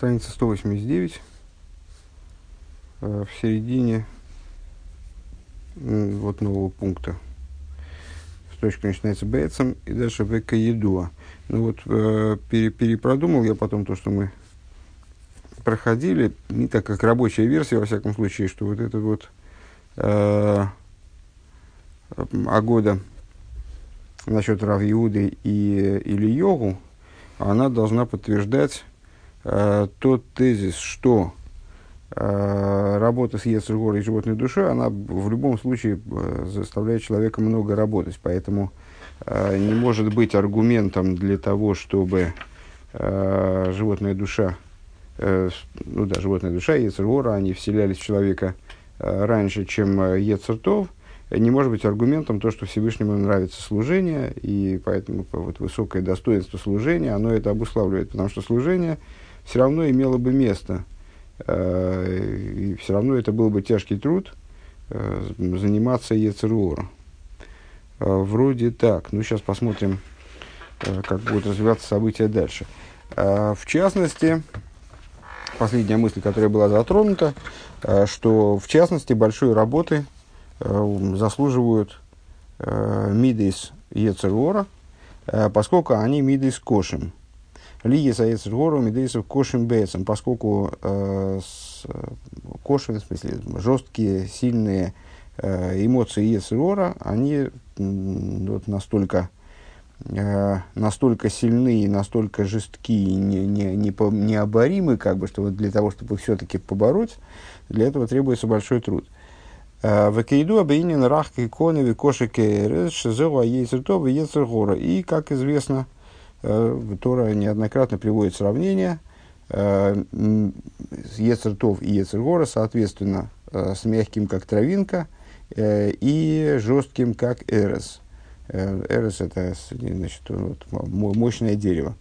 страница 189, в середине вот нового пункта. Строчка начинается бейцем и дальше века едуа. Ну вот, пере, перепродумал я потом то, что мы проходили, не так как рабочая версия, во всяком случае, что вот это вот э, Агода насчет Рав Иуды и, или Йогу, она должна подтверждать э, тот тезис, что э, работа с Ецергорой и животной душой, она в любом случае э, заставляет человека много работать. Поэтому э, не может быть аргументом для того, чтобы э, животная душа, э, ну да, животная душа и Ецергора, они вселялись в человека э, раньше, чем э, Ецертов – не может быть аргументом то, что Всевышнему нравится служение, и поэтому вот, высокое достоинство служения, оно это обуславливает, потому что служение все равно имело бы место, э, и все равно это был бы тяжкий труд э, заниматься Ецеруора. Э, вроде так. Ну, сейчас посмотрим, как будут развиваться события дальше. В частности, последняя мысль, которая была затронута, что в частности большой работы заслуживают мидейс ецергора, э, поскольку они мидейс кошим. Ли за ецергора мидейсов кошим бейцем, поскольку э, с, кошим, в смысле, жесткие, сильные э, эмоции ецергора, они вот настолько э, настолько сильны и настолько жестки и не, не, не, необоримы, как бы, что вот для того, чтобы все-таки побороть, для этого требуется большой труд. Э, Векейду абейнин рах иконы викоши кейрес шизеу аейцертов и ецергора. И, как известно, э, Тора неоднократно приводит сравнение э, Ецертов и Ецергора, соответственно, с мягким, как травинка, и жестким, как эрес. Эрес – это значит, вот, мощное дерево.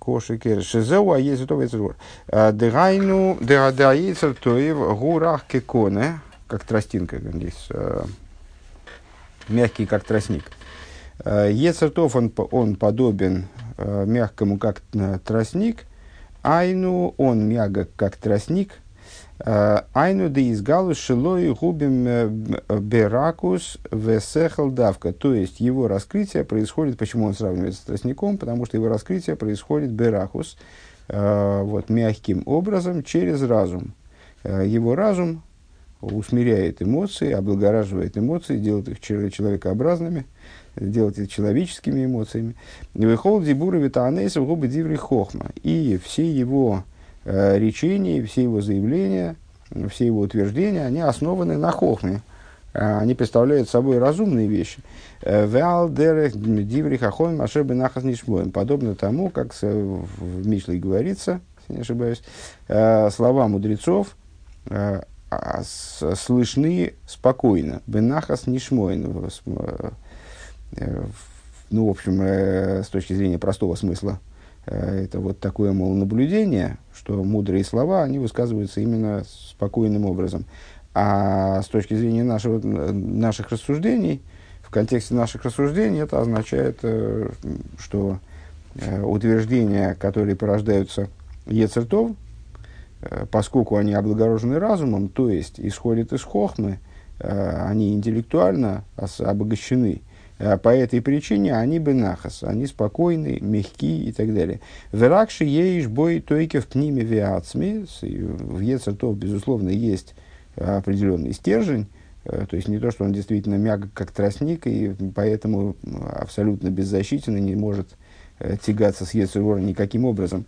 Кошики. Шизеу а есть готовый циргор. Дегайну дегадаицер тоев гурах кеконе, как тростинка, здесь, мягкий, как тростник. Ецертов, он, он подобен мягкому, как тростник, айну, он мягок, как тростник – Э, Айну да изгалу шилой губим э, беракус весехал давка. То есть его раскрытие происходит, почему он сравнивается с тростником, потому что его раскрытие происходит беракус, э, вот, мягким образом через разум. Его разум усмиряет эмоции, облагораживает эмоции, делает их человекообразными, делает их человеческими эмоциями. Выхол дибуры витаанейсов губы диври хохма. И все его э, речения, все его заявления, все его утверждения, они основаны на хохме. Э, они представляют собой разумные вещи. Э, Подобно тому, как в Мишле говорится, если не ошибаюсь, э, слова мудрецов а, слышны спокойно. Бенахас нишмойн. Ну, в общем, с точки зрения простого смысла Э, это вот такое, мол, наблюдение, что мудрые слова, они высказываются именно спокойным образом. А с точки зрения нашего, наших рассуждений, в контексте наших рассуждений, это означает, э, что э, утверждения, которые порождаются ецертов, поскольку они облагорожены разумом, то есть исходят из хохмы, они интеллектуально обогащены – Э, по этой причине они бы нахас, они спокойны, мягкие и так далее. Веракши еиш бой тойке в пниме виацми, в Ецертов, безусловно, есть определенный стержень, э, то есть не то, что он действительно мягок, как тростник, и поэтому абсолютно беззащитен и не может э, тягаться с Ецерора никаким образом.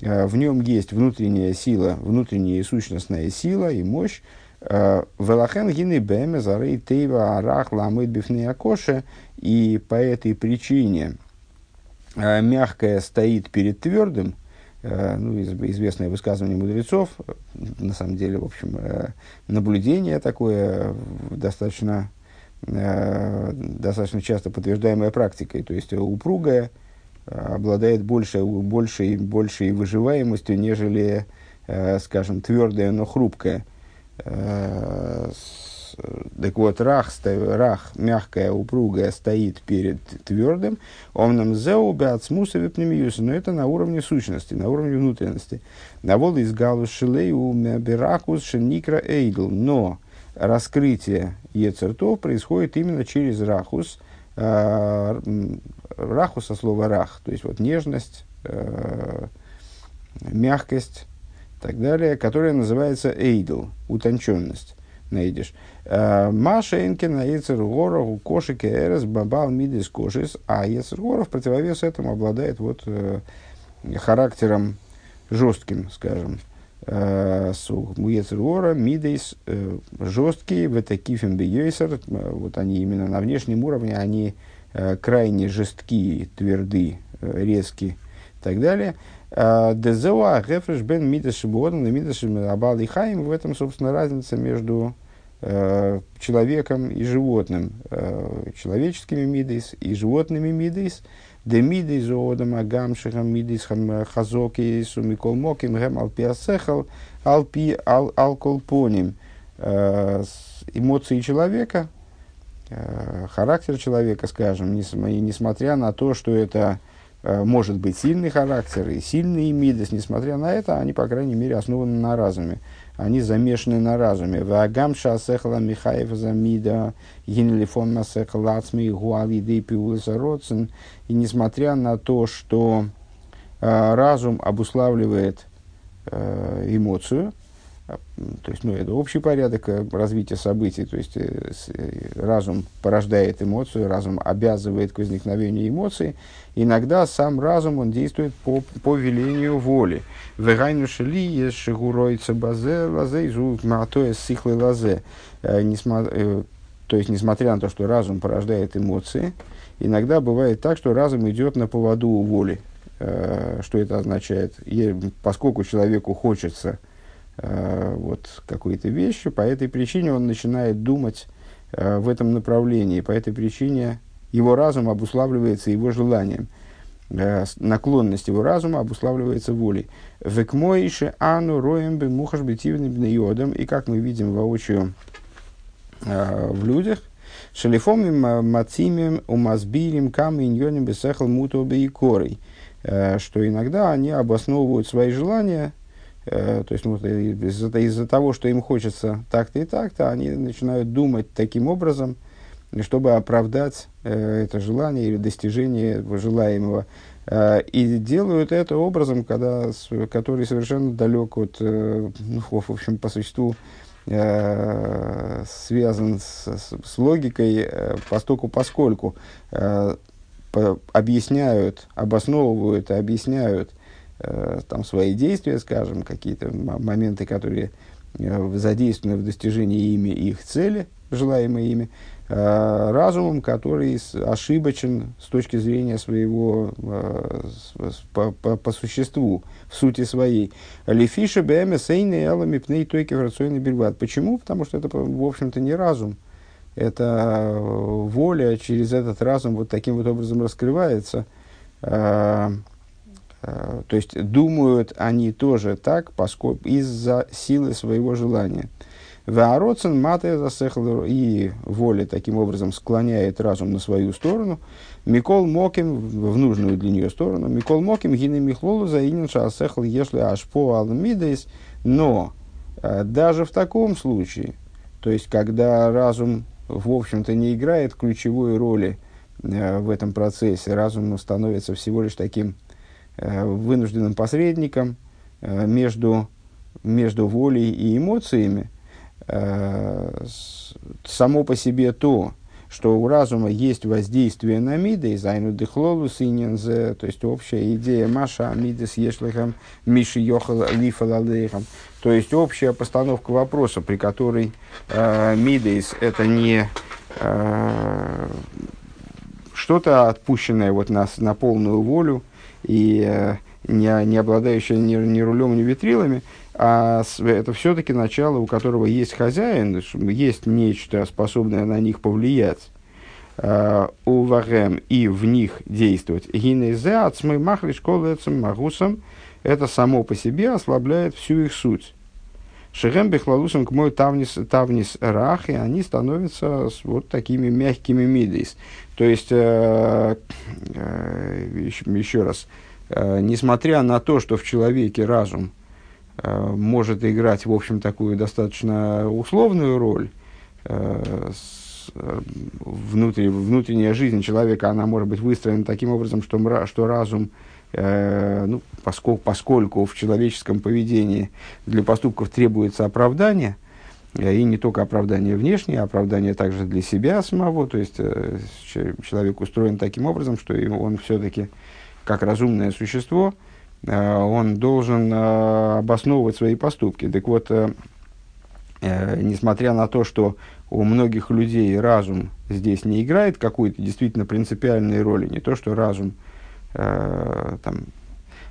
В нем есть внутренняя сила, внутренняя сущностная сила и мощь, Велахен гины бэме зарей тейва арах ламыт бифны акоше. И по этой причине э, мягкое стоит перед твердым, э, ну, известное высказывание мудрецов, на самом деле, в общем, э, наблюдение такое достаточно, достаточно часто подтверждаемое практикой, то есть упругое обладает большей, большей, большей выживаемостью, нежели, скажем, твердое, но хрупкое. Так вот, рах, рах, мягкая, упругая, стоит перед твердым. Он нам зеу беацмуса випнемиюса. Но это на уровне сущности, на уровне внутренности. На воле из галус шилей у беракус шеникра эйдл. Но раскрытие ецертов происходит именно через рахус. Э, рахус со слова рах. То есть вот нежность, э, мягкость так далее, которая называется эйдл, утонченность найдешь. Э, Маша Энкина Ецергора у кошек эрес бабал мидис кошис, а Ецергора в противовес этому обладает вот э, характером жестким, скажем. Э, у Ецергора мидис жесткие, в такифем бейойсер, вот они именно на внешнем уровне, они крайне жесткие, тверды, резкие и так далее. Дезеуа Гефреш бен Мидаш Боден и Мидаш Абал и Хайм. В этом, собственно, разница между э, человеком и животным. Э, человеческими мидейс и животными мидейс. Де мидейс зоодам агамшихам мидейс хазоки сумикол моким гэм алпи асехал алпи ал алколпоним. Э, эмоции человека, характер человека, скажем, несмотря на то, что это может быть сильный характер и сильный мидас, несмотря на это, они, по крайней мере, основаны на разуме. Они замешаны на разуме. Вагам шасехала Михаев замида, гинелифон масехал ацми гуали дейпиулеса родсен. И несмотря на то, что э, разум обуславливает э, эмоцию, то есть, ну, это общий порядок э, развития событий, то есть э, э, разум порождает эмоцию, разум обязывает к возникновению эмоций. Иногда сам разум, он действует по, по велению воли. То есть, несмотря на то, что разум порождает эмоции, иногда бывает так, что разум идет на поводу у воли. Что это означает? Поскольку человеку хочется Э, вот какой-то вещи, по этой причине он начинает думать э, в этом направлении, по этой причине его разум обуславливается его желанием, э, наклонность его разума обуславливается волей. Векмоише ану роем бе мухаш йодом, и как мы видим воочию в людях, шалифомим мацимим умазбирим кам иньоним бесехал муто бейкорой, что иногда они обосновывают свои желания то есть ну, из-за, из того, что им хочется так-то и так-то, они начинают думать таким образом, чтобы оправдать э, это желание или достижение желаемого. Э, и делают это образом, когда, который совершенно далек от, э, ну, в общем, по существу, э, связан с, с, с логикой э, постоку поскольку э, по, объясняют, обосновывают объясняют Э, там, свои действия, скажем, какие-то моменты, которые э, задействованы в достижении ими их цели, желаемой ими, э, разумом, который ошибочен с точки зрения своего по, по, по существу, в сути своей. Лефиша бэме сейны элами пней тойки рационный бельват. Почему? Потому что это, в общем-то, не разум. Это воля через этот разум вот таким вот образом раскрывается. То есть думают они тоже так, поскольку из-за силы своего желания. Ваароцен мате засехал и воля таким образом склоняет разум на свою сторону. Микол Моким в нужную для нее сторону. Микол Моким гины Михлолу за ининша асехал если аж по алмидейс. Но э, даже в таком случае, то есть когда разум в общем-то не играет ключевой роли э, в этом процессе, разум становится всего лишь таким Э, вынужденным посредником э, между, между волей и эмоциями, э, само по себе то, что у разума есть воздействие на миды, зайну дыхлолус ининзе, то есть общая идея маша мидес ешлихам миши йохал лифалалейхам, то есть общая постановка вопроса, при которой э, мидес это не э, что-то отпущенное вот на, на полную волю, и э, не, не обладающая ни, ни рулем, ни витрилами, а это все-таки начало, у которого есть хозяин, есть нечто, способное на них повлиять, э, у варем и в них действовать. Гинезе ацмы махли школы магусом, это само по себе ослабляет всю их суть. Шехем бехлалусом к мой тавнис, тавнис рах, и они становятся вот такими мягкими мидейс. То есть, э, э, еще, еще раз, э, несмотря на то, что в человеке разум э, может играть, в общем, такую достаточно условную роль, э, с, э, внутренняя, внутренняя жизнь человека, она может быть выстроена таким образом, что, что разум ну, поскольку, поскольку в человеческом поведении для поступков требуется оправдание, э, и не только оправдание внешнее, а оправдание также для себя самого, то есть э, человек устроен таким образом, что он все-таки, как разумное существо, он должен обосновывать свои поступки. Так вот, несмотря на то, что у многих людей разум здесь не играет какой-то действительно принципиальной роли, не то, что разум – Э, там,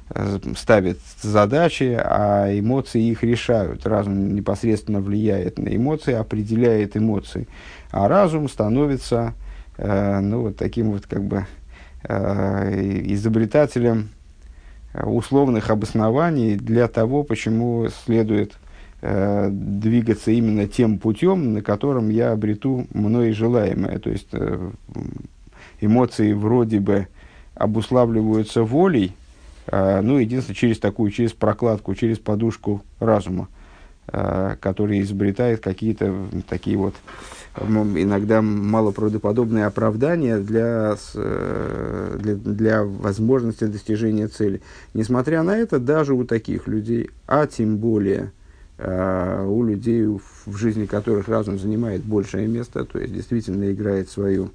э, ставит задачи, а эмоции их решают. Разум непосредственно влияет на эмоции, определяет эмоции. А разум становится э, ну, вот таким вот как бы э, изобретателем условных обоснований для того, почему следует э, двигаться именно тем путем, на котором я обрету мной желаемое. То есть э, эмоции вроде бы обуславливаются волей, э, ну, единственное, через такую, через прокладку, через подушку разума, э, который изобретает какие-то такие вот иногда малоправдоподобные оправдания для, э, для, для возможности достижения цели. Несмотря на это, даже у таких людей, а тем более у людей, в жизни которых разум занимает большее место, то есть действительно играет свою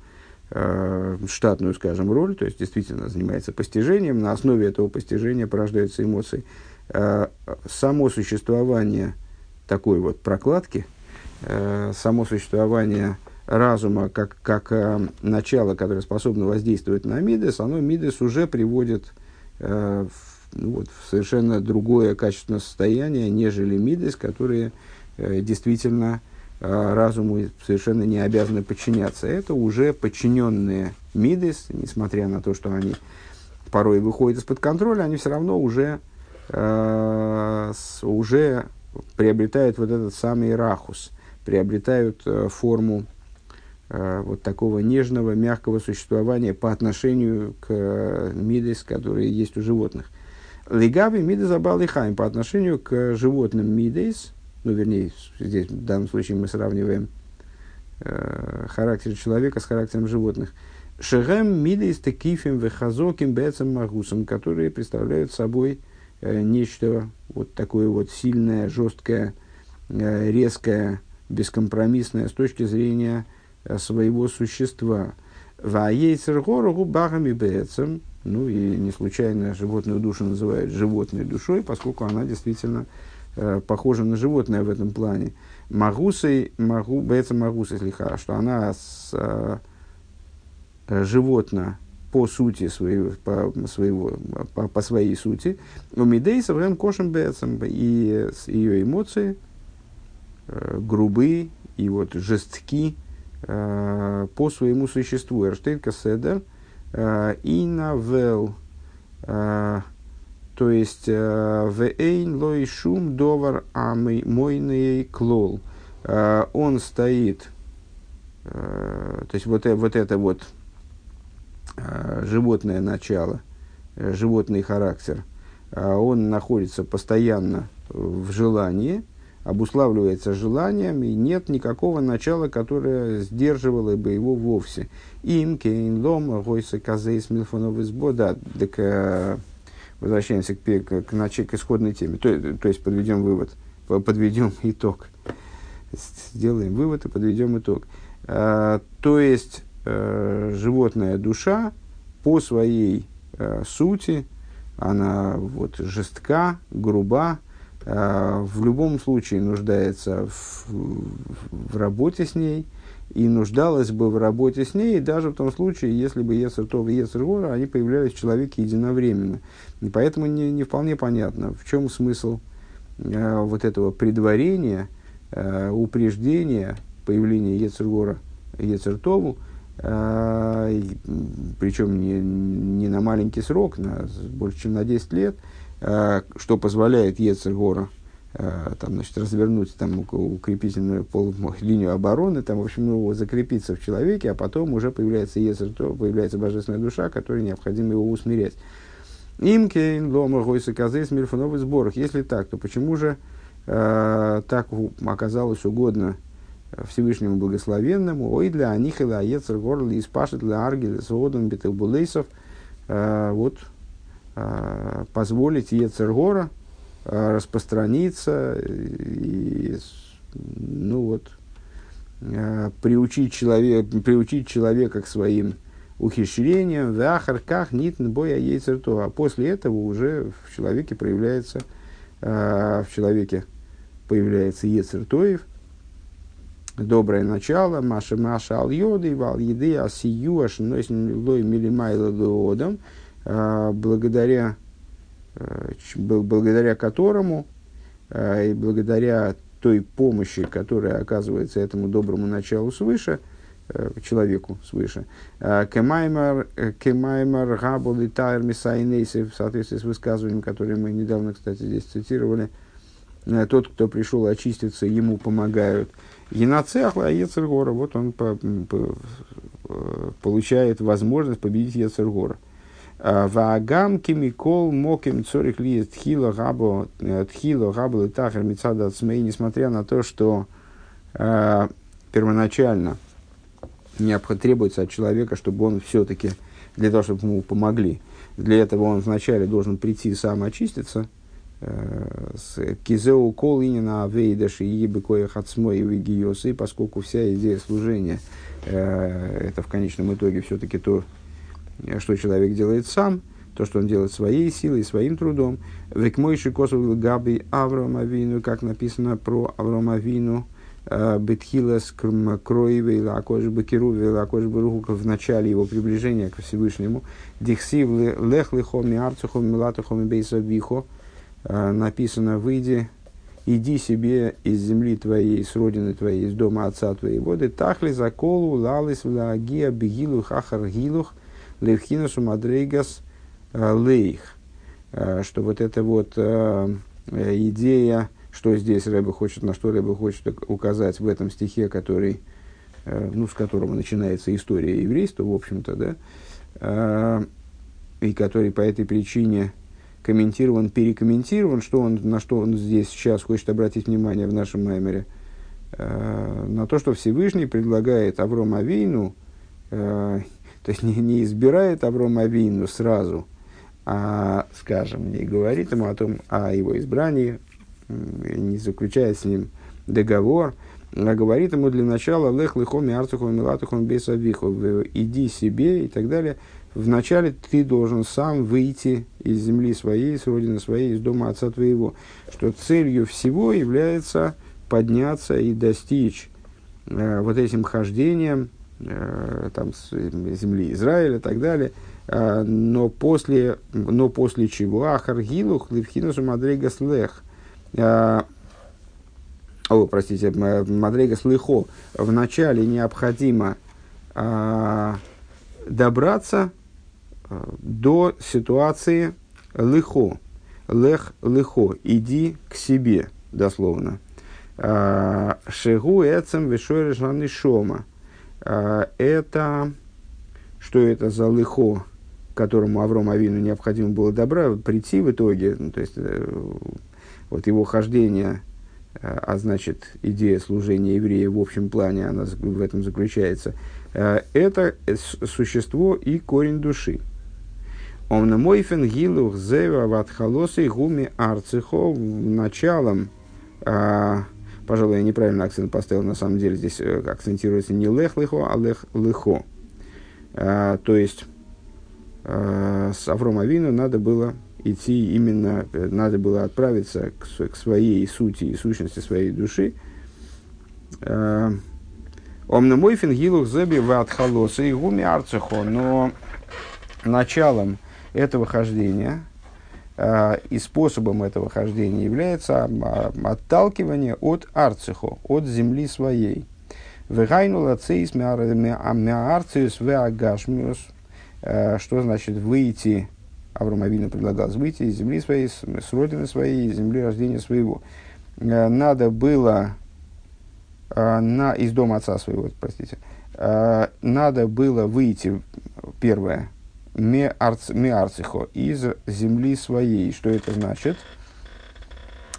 штатную, скажем, роль, то есть действительно занимается постижением, на основе этого постижения порождаются эмоции. Э, само существование такой вот прокладки, э, само существование разума как, как начало, которое способно воздействовать на Мидес, оно Мидес уже приводит в, ну, вот, в совершенно другое качественное состояние, нежели Мидес, которые действительно разуму совершенно не обязаны подчиняться. Это уже подчиненные мидес, несмотря на то, что они порой выходят из-под контроля, они все равно уже, э, уже приобретают вот этот самый рахус, приобретают э, форму э, вот такого нежного, мягкого существования по отношению к э, мидес, которые есть у животных. Легави мидес абалихайм по отношению к животным мидес – ну, вернее, здесь в данном случае мы сравниваем э, характер человека с характером животных. Шерем мидейс текифим вехазоким бецем магусом, которые представляют собой э, нечто вот такое вот сильное, жесткое, э, резкое, бескомпромиссное с точки зрения э, своего существа. Ваейцергору багами бецем, ну и не случайно животную душу называют животной душой, поскольку она действительно э, похожа на животное в этом плане. Магусой, магу, боится магуса слиха, что она с, э, животно по сути своего, по, своего, по, по своей сути, у Мидей соврем кошем бецем, и ее эмоции э, грубые и вот жестки э, по своему существу. Эрштейнка седер э, и навел э, то есть, э, в эйн лой шум довар амый мойный клол. Э, он стоит, э, то есть, вот, вот это вот животное начало, животный характер, он находится постоянно в желании, обуславливается желанием, и нет никакого начала, которое сдерживало бы его вовсе. Им кейн лом гойса казейс милфонов избода. Так возвращаемся к, к, к, к исходной теме. То, то есть подведем вывод, подведем итог. Сделаем вывод и подведем итог. А, то есть а, животная душа по своей а, сути, она вот жестка, груба, а, в любом случае нуждается в, в, в работе с ней – и нуждалась бы в работе с ней, даже в том случае, если бы Ецер Това и Ецер Гора, они появлялись в человеке единовременно. И поэтому не, не вполне понятно, в чем смысл э, вот этого предварения, э, упреждения появления Ецер Гора Ецер Тову, э, причем не, не на маленький срок, на больше чем на 10 лет, э, что позволяет Ецер Гора там, значит, развернуть там, укрепительную пол, линию обороны, там, в общем, ну, закрепиться в человеке, а потом уже появляется Ецер, то появляется божественная душа, которой необходимо его усмирять. Имкейн, лома, гойса, казы, смирфоновый сборах. Если так, то почему же э, так оказалось угодно Всевышнему Благословенному, ой для Анихила, Ецер, Горли, Испашет, для Аргеля, Содом, Бетелбулейсов, э, вот, э, позволить Ецергора э, распространиться и, ну вот, э, приучить, человек, приучить человека к своим ухищрениям, в ахарках нитн боя ейцерту. А после этого уже в человеке проявляется, э, в человеке появляется ецертоев, доброе начало, Маша Маша Ал Йоды, Вал Еды, Асию, Ашнойсин Лой Милимайла Леодом, благодаря, э, благодаря которому э, и благодаря той помощи, которая оказывается этому доброму началу свыше, э, человеку свыше. Кемаймар, кемаймар, габл и тайр мисайнейсы, в соответствии с высказыванием, которое мы недавно, кстати, здесь цитировали, тот, кто пришел очиститься, ему помогают – Енацехла Ецергора, вот он по, по, получает возможность победить Ецергора. Ваагам кимикол моким цорих ли тхило габо э, тхило габо тахер мецада цмей, несмотря на то, что э, первоначально необходимо требуется от человека, чтобы он все-таки для того, чтобы ему помогли, для этого он вначале должен прийти сам очиститься, с кизеу кол инина авейдаши и бекоя хацмой и поскольку вся идея служения э, это в конечном итоге все-таки то, что человек делает сам, то, что он делает своей силой, своим трудом. Век мой шикосов габи Авраам как написано про Авраам Авину, э, Бетхилас Кроеве, Лакош Бакируве, Лакош Баруху в начале его приближения к Всевышнему. Дихсив Лех Лихо Миарцухо Милатухо Мибейса Вихо. Э, написано «Выйди, иди себе из земли твоей, с родины твоей, из дома отца твоего, тахли заколу лалис влагия бегилу хахар гилух левхинусу мадрейгас э, лейх». Э, что вот эта вот идея, что здесь Рэбе хочет, на что Рэбе хочет указать в этом стихе, который, ну, с которого начинается история еврейства, в общем-то, да, и который по этой причине комментирован, перекомментирован, что он, на что он здесь сейчас хочет обратить внимание в нашем маймере, э, на то, что Всевышний предлагает Авром Авейну, э, то есть не, не избирает Авром Авейну сразу, а, скажем, не говорит ему о том, о его избрании, не заключает с ним договор, а говорит ему для начала «Лех лихом и арцухом милатухом бесавиху» «Иди себе» и так далее – вначале ты должен сам выйти из земли своей, с родины своей, из дома отца твоего, что целью всего является подняться и достичь э, вот этим хождением там, с земли Израиля и так далее, э, но, после, но после чего Ахар Гилух Левхинусу Мадрейгас Лех э, о, простите, Мадрейгас Лехо, вначале необходимо э, добраться до ситуации лихо, лех лихо, иди к себе, дословно. А, Шегу эцем вишой шома. А, это, что это за лихо, которому Авром Авину необходимо было добра, прийти в итоге, ну, то есть э, вот его хождение, а, а значит идея служения еврея в общем плане, она в этом заключается, это существо и корень души. Омна мойфен гилух зева ватхалосы гуми арцихо началом, а, пожалуй, я неправильно акцент поставил, на самом деле здесь э, акцентируется не лех лихо, а лех лихо. А, то есть а, с Авром Авину надо было идти именно, э, надо было отправиться к, к своей сути и сущности своей души. А, Омна мойфен гилух зеби ватхалосы гуми арцихо, но началом этого хождения и способом этого хождения является а, отталкивание от арцихо, от земли своей. Вегайнула цейс меарциус веагашмиус, э, что значит выйти, Авраам Авина предлагалось выйти из земли своей, с, родины своей, из земли рождения своего. надо было на, из дома отца своего, простите, надо было выйти, первое, меарцихо, из земли своей. Что это значит?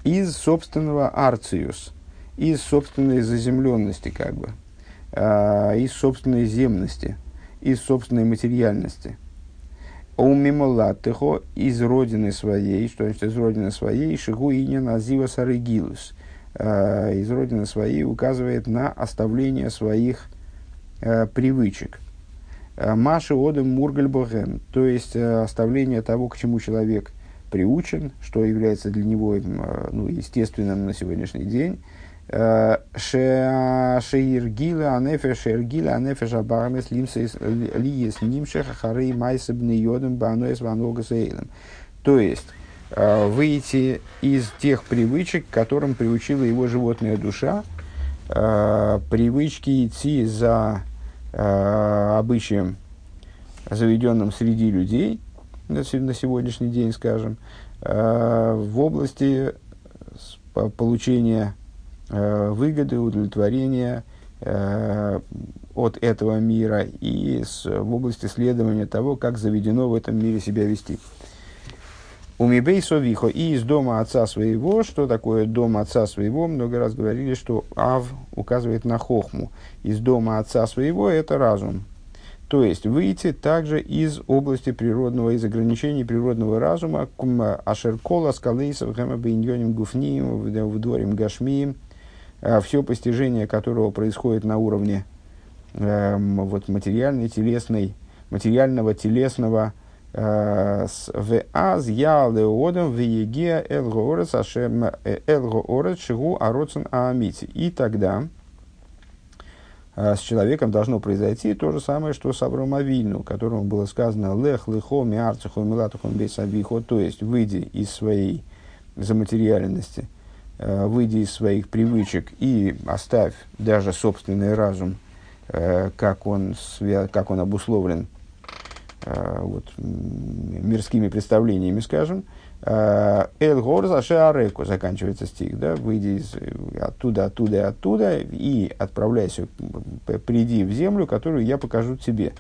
Из собственного арциус, из собственной заземленности, как бы, из собственной земности, из собственной материальности – Умимолатыхо из родины своей, что значит из родины своей, шигу иня назива сарыгилус. Э, из родины своей указывает на оставление своих э, привычек. Э, Маши одем мургальбоген, то есть оставление того, к чему человек приучен, что является для него ну, естественным на сегодняшний день, Шеиргила анефеш шеиргила анефеш абарнес лиес нимшех харей майсабны йодом баноес ванога То есть, выйти из тех привычек, которым приучила его животная душа, привычки идти за обычаем, заведенным среди людей, на сегодняшний день, скажем, в области получения Э, выгоды, удовлетворения э, от этого мира и с, в области исследования того, как заведено в этом мире себя вести. Умибей совихо и из дома отца своего, что такое дом отца своего, много раз говорили, что Ав указывает на хохму. Из дома отца своего это разум. То есть выйти также из области природного, из ограничений природного разума, ашеркола скалейсов гэма бейньоним гуфнием, в дворим гашмием, а все постижение которого происходит на уровне э, вот, материальной, телесной, материального, телесного, в аз я леодом в еге элгоорец ашем э, элгоорец шигу ароцен аамити. И тогда э, с человеком должно произойти то же самое, что с Авромовильну, которому было сказано «Лех лехо миарцехо милатухом бейсабихо», то есть «выйди из своей заматериальности, Э, выйди из своих привычек и оставь даже собственный разум, э, как он, как он обусловлен э, вот, мирскими представлениями, скажем, Эл Горзаше Ареку заканчивается стих, да, выйди из, оттуда, оттуда и оттуда и отправляйся, приди в землю, которую я покажу тебе.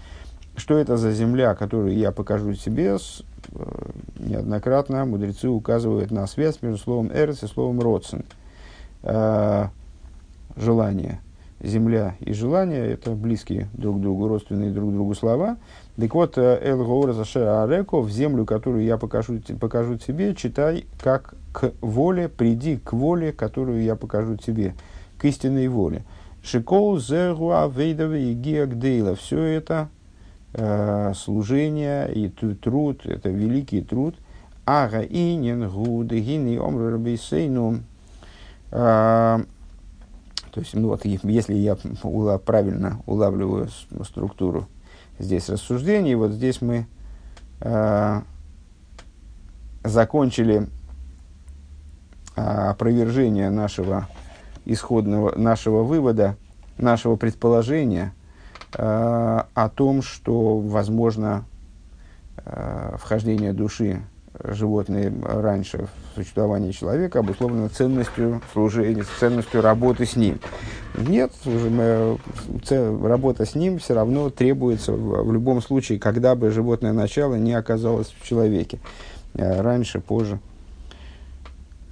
Что это за земля, которую я покажу тебе, Э, неоднократно мудрецы указывают на связь между словом «эрц» и словом «родсен». Э, желание. Земля и желание – это близкие друг другу, родственные друг другу слова. Так вот, э, «эл гоура ареко» в землю, которую я покажу, покажу тебе, читай как к воле, приди к воле, которую я покажу тебе, к истинной воле. Шикол зергуа вейдове и геагдейла. Все это э, служение и труд, это великий труд. Ага инин гуды гини омрабисейну. Э, то есть, ну вот, если я правильно улавливаю структуру здесь рассуждений, вот здесь мы э, закончили э, опровержение нашего исходного, нашего вывода, нашего предположения – Э, о том, что возможно э, вхождение души животные раньше в существовании человека обусловлено ценностью служения, ценностью работы с ним. Нет, уже работа с ним все равно требуется в, любом случае, когда бы животное начало не оказалось в человеке. Э, раньше, позже.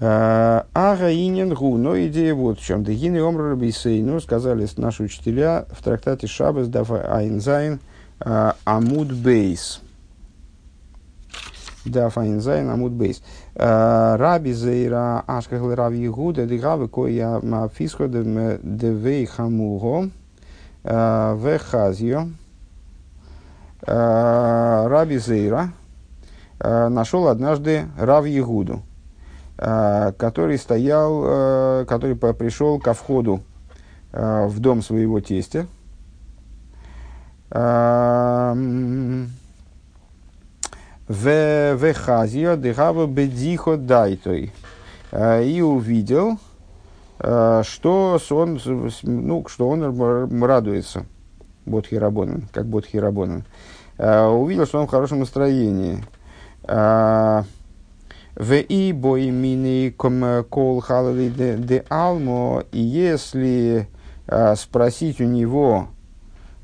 Ага инин гу, но идея вот в чем. Дегины омру ну, сказали наши учителя в трактате Шабас дафа айнзайн амуд бейс. Дафа айнзайн амуд бейс. Раби зейра ашкахл раби Егуда, дегавы коя фисхо девей хамуго, вехазио. Раби зейра нашел однажды Рав Егуду Э, который стоял, э, который пришел ко входу э, в дом своего тестя. Вехазио дыхава бедихо дайтой. И увидел, что он, ну, что он радуется. Бодхи Рабонан, как Бодхи Рабонан. Увидел, что он в хорошем настроении. В и бой мини кол халали де алмо, и если спросить у него,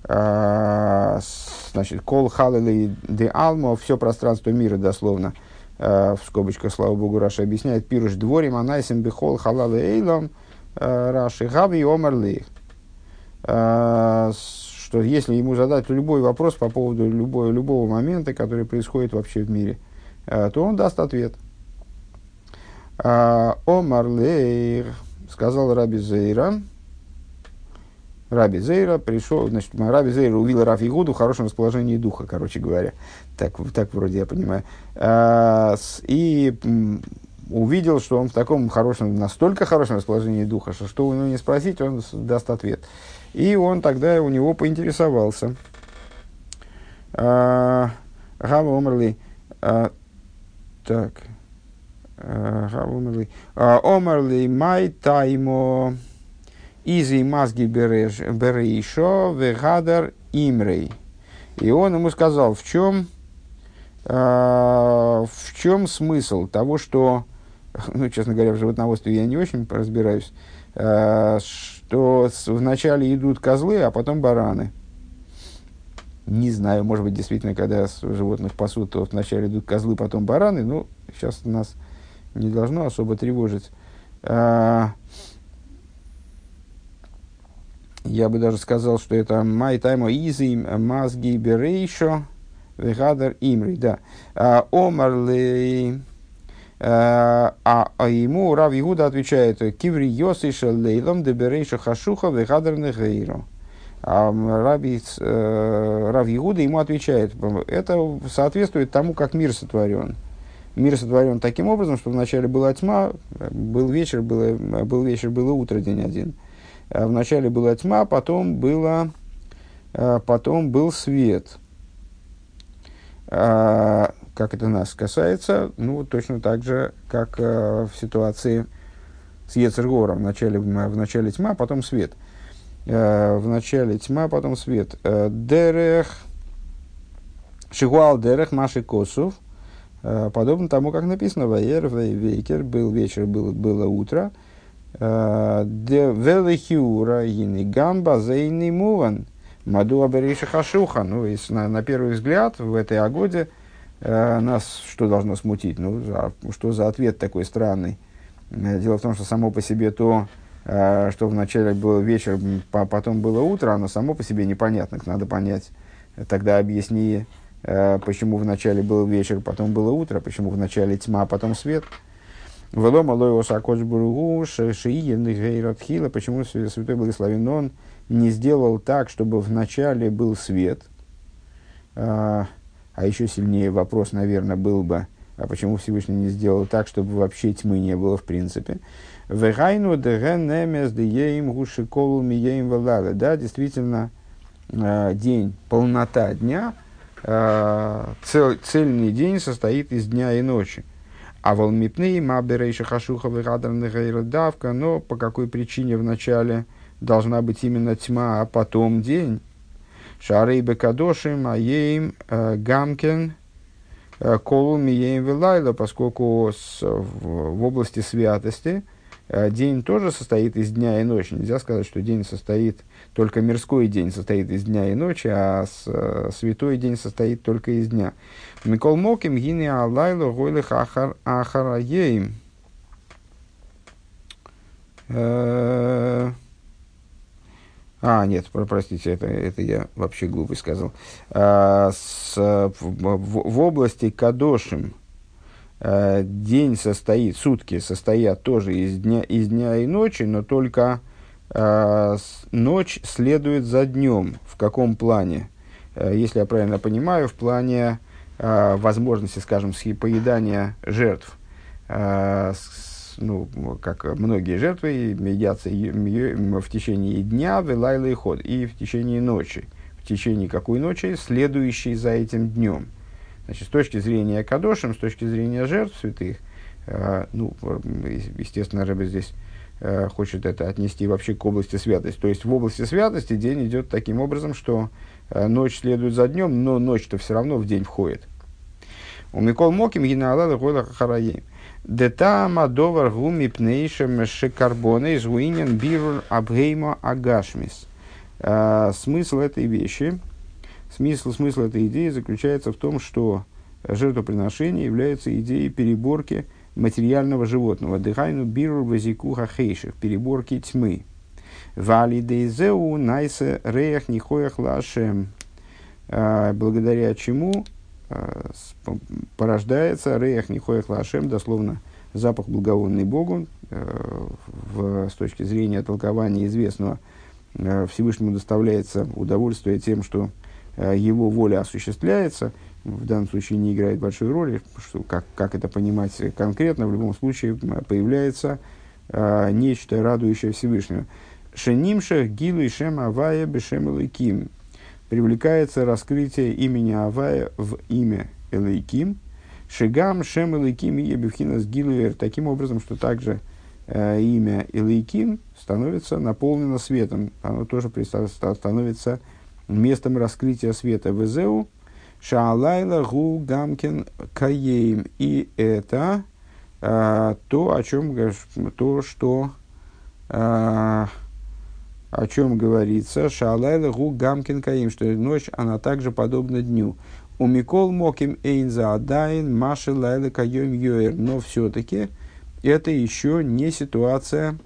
значит, кол халали де алмо, все пространство мира дословно, а, в скобочках, слава богу, Раша объясняет, пируш дворим анайсим бихол халалы эйлом, а, Раши хави омерли. А, что если ему задать любой вопрос по поводу любой, любого момента, который происходит вообще в мире, а, то он даст ответ – а, Омар Лейр, сказал Раби Зейра, Раби Зейра пришел, значит, Раби Зейра увидел Раф Игуду в хорошем расположении духа, короче говоря. Так, так вроде я понимаю. А, и увидел, что он в таком хорошем, настолько хорошем расположении духа, что что у него не спросить, он даст ответ. И он тогда у него поинтересовался. А, Гава Омерли. А, так. Омерли май таймо изи мазги берейшо вегадар имрей. И он ему сказал, в чем, в чем смысл того, что, ну, честно говоря, в животноводстве я не очень разбираюсь, что вначале идут козлы, а потом бараны. Не знаю, может быть, действительно, когда животных пасут, то вначале идут козлы, потом бараны. Ну, сейчас нас не должно особо тревожить. А, я бы даже сказал, что это май таймо изи мазги берейшо вегадар имри. Да. А, Омарли. А, а ему Рав Игуда отвечает, киври йосиша лейлом деберейша хашуха вегадар негейро. А Раби, э, Рав Игуда ему отвечает, это соответствует тому, как мир сотворен. Мир сотворен таким образом, что вначале была тьма, был вечер, было, был вечер, было утро, день один. А вначале была тьма, потом, было, а, потом был свет. А, как это нас касается? Ну, точно так же, как в ситуации с Ецергором. Вначале, вначале тьма, потом свет. В начале тьма, потом свет. Дерех, Шигуал Дерех, Маши Косов – Э, подобно тому, как написано, Ваер, Вейкер, был вечер, было, было утро, э, Велихиура, Ини Гамба, Зейни Муван, Маду Абериша Хашуха. Ну, если на, на первый взгляд в этой огоде э, нас что должно смутить? Ну, за, что за ответ такой странный? Дело в том, что само по себе то, что вначале был вечер, потом было утро, оно само по себе непонятно, надо понять. Тогда объясни, Э, почему вначале был вечер, потом было утро, почему вначале тьма, потом свет. Велома лойос акоч буругу шииен гейратхила, почему Святой Благословен Он не сделал так, чтобы вначале был свет. А, а еще сильнее вопрос, наверное, был бы, а почему Всевышний не сделал так, чтобы вообще тьмы не было в принципе. Вегайну деген немес дееем гушиколу миеем Да, действительно, э, день, полнота дня – цел, цельный день состоит из дня и ночи. А волмипны, маберейша хашуха давка, но по какой причине вначале должна быть именно тьма, а потом день? Шарей бекадошим, аеем, э, гамкен, э, колу миеем вилайла, поскольку с, в, в области святости день тоже состоит из дня и ночи. Нельзя сказать, что день состоит только мирской день состоит из дня и ночи, а с, э, святой день состоит только из дня. Микол Моким гини алайло гойлых ахар ахараеем. Э, а, нет, простите, это, это я вообще глупый сказал. А, с, в, в, области Кадошим день состоит, сутки состоят тоже из дня, из дня и ночи, но только ночь следует за днем. В каком плане? Э, если я правильно понимаю, в плане а, возможности, скажем, поедания жертв. А, ну, как многие жертвы едятся в течение дня, велайла и ход, и в течение ночи. В течение какой ночи? Следующей за этим днем. Значит, с точки зрения Кадошем, с точки зрения жертв святых, ну, естественно, Рэбе здесь хочет это отнести вообще к области святости. То есть в области святости день идет таким образом, что э, ночь следует за днем, но ночь-то все равно в день входит. У Микол Моким Гинаалада Гойла Хараим. Детама довар гуми пнейшем шикарбоны из гуинен бирур абгейма агашмис. А, смысл этой вещи, смысл, смысл этой идеи заключается в том, что жертвоприношение является идеей переборки материального животного. Дыхайну бирур вазику хахейших, переборки тьмы. Вали дейзеу найсе реях нихоях лашем. А, благодаря чему а, порождается реях нихоях лашем, дословно запах благовонный Богу, э, в, с точки зрения толкования известного, э, Всевышнему доставляется удовольствие тем, что э, его воля осуществляется, в данном случае не играет большой роли, что, как, как это понимать конкретно, в любом случае появляется нечто радующее Всевышнего. Шенимшах гилу и шем авая бешем элейким. Привлекается раскрытие имени Авая в имя Элейким. Шигам шем Элейким и Ебевхинас Гилуэр. Таким образом, что также э, имя Элейким становится наполнено светом. Оно тоже становится местом раскрытия света. Везеу Шаалайла гу гамкин каейм. И это э, то, о чем то, что э, о чем говорится, шалайла гу гамкин каим, что ночь, она также подобна дню. У Микол Моким Эйнза Адайн Маши Лайла Кайом Йоэр. Но все-таки это еще не ситуация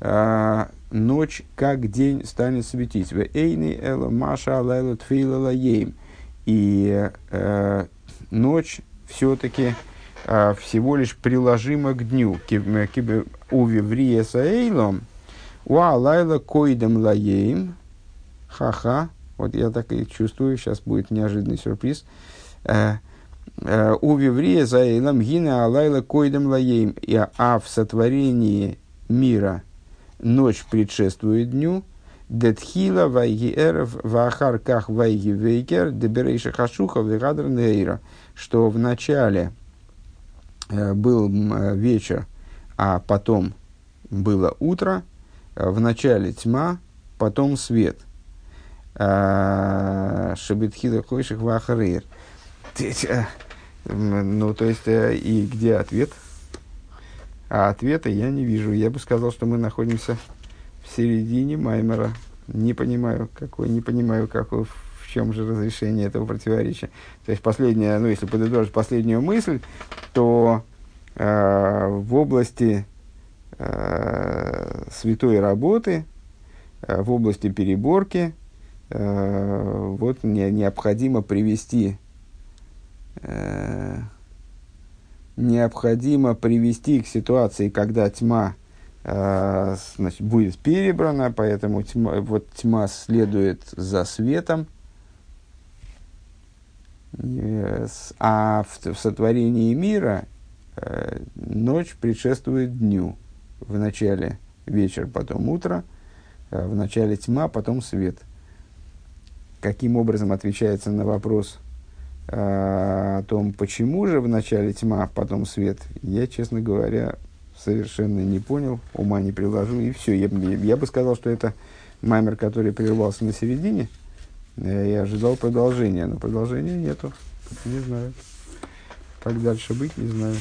а, ночь как день станет светить. В Эйни Эла Маша Лайла Тфейла Лаейм. И э, ночь все-таки э, всего лишь приложима к дню. Уви Вриеса Эйлом – Уа лайла койдем лаеем. Ха-ха. Вот я так и чувствую, сейчас будет неожиданный сюрприз. Э, э, у Виврия за Эйлам гина алайла койдем лаеем. А в сотворении мира ночь предшествует дню. Детхила вайги эров вахар ках вайги вейкер деберейша хашуха вегадр нейра. Что в начале э, был вечер, а потом было утро – в начале тьма, потом свет. А, Шабитхида Хойших Вахарейр. Э, ну, то есть, э, и где ответ? А ответа я не вижу. Я бы сказал, что мы находимся в середине Маймера. Не понимаю, какой, не понимаю, какой, в чем же разрешение этого противоречия. То есть, последняя, ну, если подытожить последнюю мысль, то э, в области э, святой работы э, в области переборки э, вот не, необходимо привести э, необходимо привести к ситуации, когда тьма значит, будет перебрана, поэтому тьма, вот тьма следует за светом, а в, в сотворении мира э, ночь предшествует дню в начале вечер, потом утро, э, в начале тьма, потом свет. Каким образом отвечается на вопрос э, о том, почему же в начале тьма, потом свет, я, честно говоря, совершенно не понял, ума не приложил, и все. Я, я бы сказал, что это маймер, который прервался на середине, э, я ожидал продолжения, но продолжения нету. Не знаю. Как дальше быть, не знаю.